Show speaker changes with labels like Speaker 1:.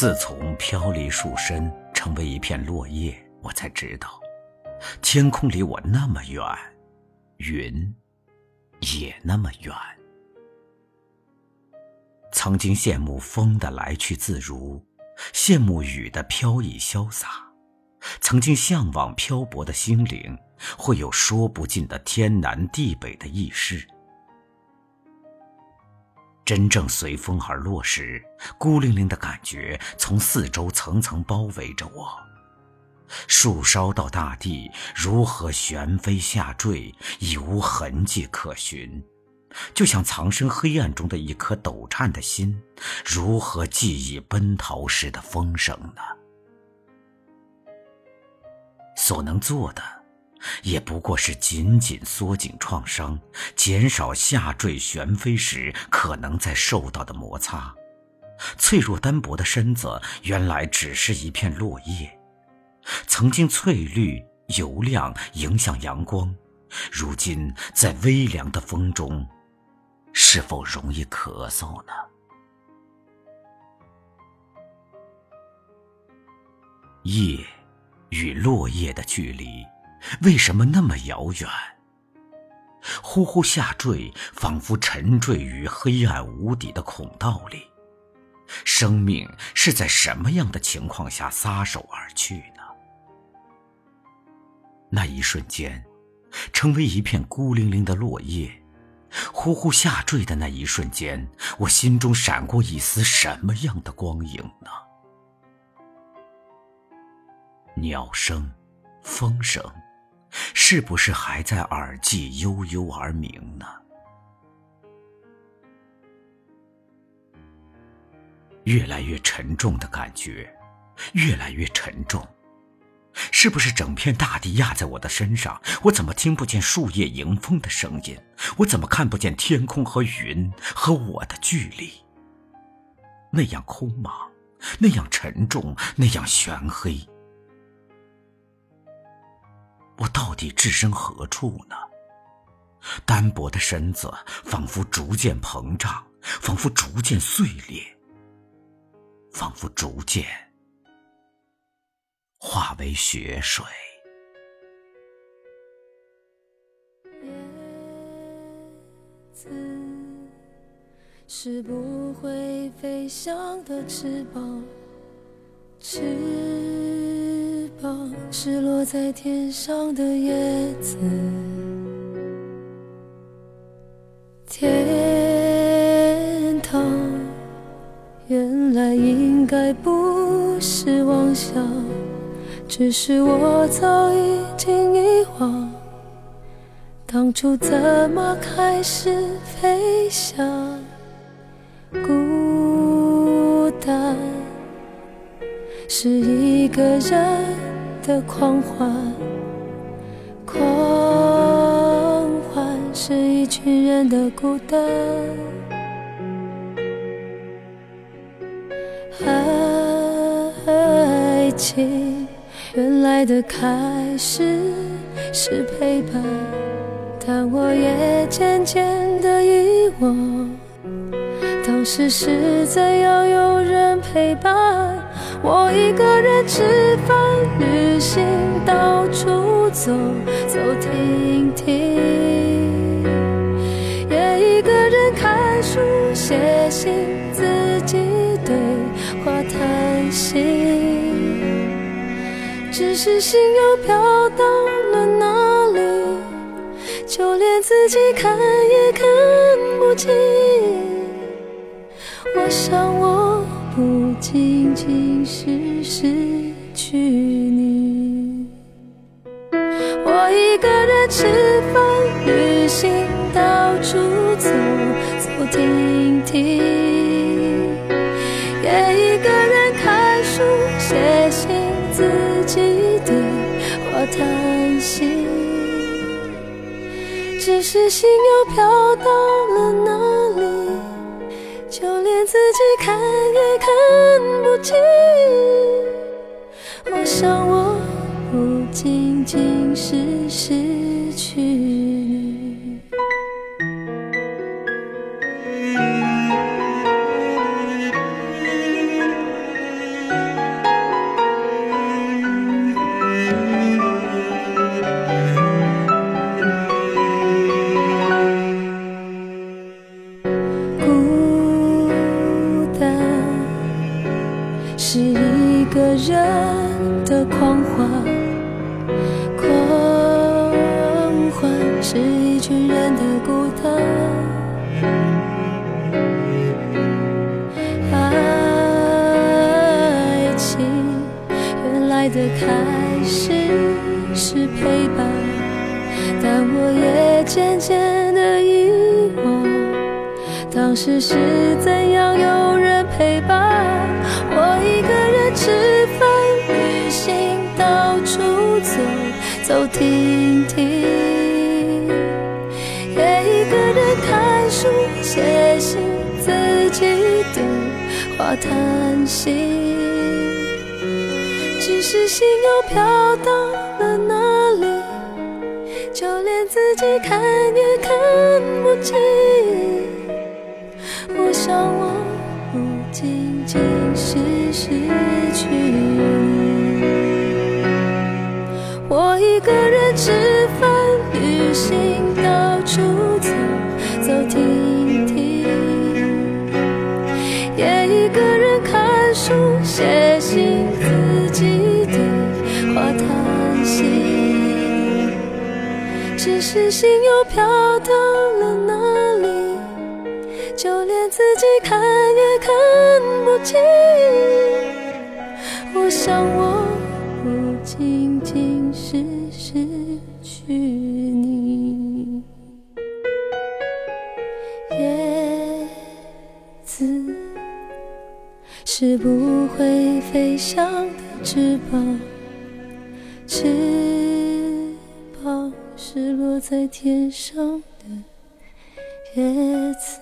Speaker 1: 自从飘离树身，成为一片落叶，我才知道，天空离我那么远，云也那么远。曾经羡慕风的来去自如，羡慕雨的飘逸潇洒，曾经向往漂泊的心灵会有说不尽的天南地北的意事。真正随风而落时，孤零零的感觉从四周层层包围着我。树梢到大地，如何悬飞下坠，已无痕迹可寻。就像藏身黑暗中的一颗抖颤的心，如何记忆奔逃时的风声呢？所能做的。也不过是紧紧缩紧创伤，减少下坠悬飞时可能在受到的摩擦。脆弱单薄的身子，原来只是一片落叶，曾经翠绿油亮，迎向阳光，如今在微凉的风中，是否容易咳嗽呢？叶与落叶的距离。为什么那么遥远？呼呼下坠，仿佛沉坠于黑暗无底的孔道里。生命是在什么样的情况下撒手而去呢？那一瞬间，成为一片孤零零的落叶，呼呼下坠的那一瞬间，我心中闪过一丝什么样的光影呢？鸟声，风声。是不是还在耳际悠悠而鸣呢？越来越沉重的感觉，越来越沉重。是不是整片大地压在我的身上？我怎么听不见树叶迎风的声音？我怎么看不见天空和云和我的距离？那样空茫，那样沉重，那样玄黑。我到底置身何处呢？单薄的身子仿佛逐渐膨胀，仿佛逐渐碎裂，仿佛逐渐化为血水。
Speaker 2: 叶子是不会飞翔的翅膀，翅。是落在天上的叶子，天堂原来应该不是妄想，只是我早已经遗忘，当初怎么开始飞翔，孤单。是一个人。的狂欢，狂欢是一群人的孤单。爱情原来的开始是陪伴，但我也渐渐的遗忘，当时是怎样有人陪伴。我一个人吃饭、旅行、到处走走停停，也一个人看书、写信、自己对话、谈心。只是心又飘到了哪里，就连自己看也看不清。我想我。仅仅是失去你，我一个人吃饭、旅行、到处走走停停，也一个人看书、写信、自己对话、叹息，只是心又飘到了哪里？自己看也看不清，我想我不仅仅是失去。的狂欢狂欢是一群人的孤单。爱情原来的开始是陪伴但我也渐渐的遗忘当时是怎样有人陪伴我一走停停，也一个人看书、写信，自己对话叹息。只是心又飘到了哪里，就连自己看也看不清。我想我不仅仅是失去，我一个人吃饭、旅行、到处走走停停，也一个人看书、写信。自己话，叹息只是心又飘到了哪里，就连自己看也看不清。我想我是不会飞翔的翅膀，翅膀。是落在天上的叶子。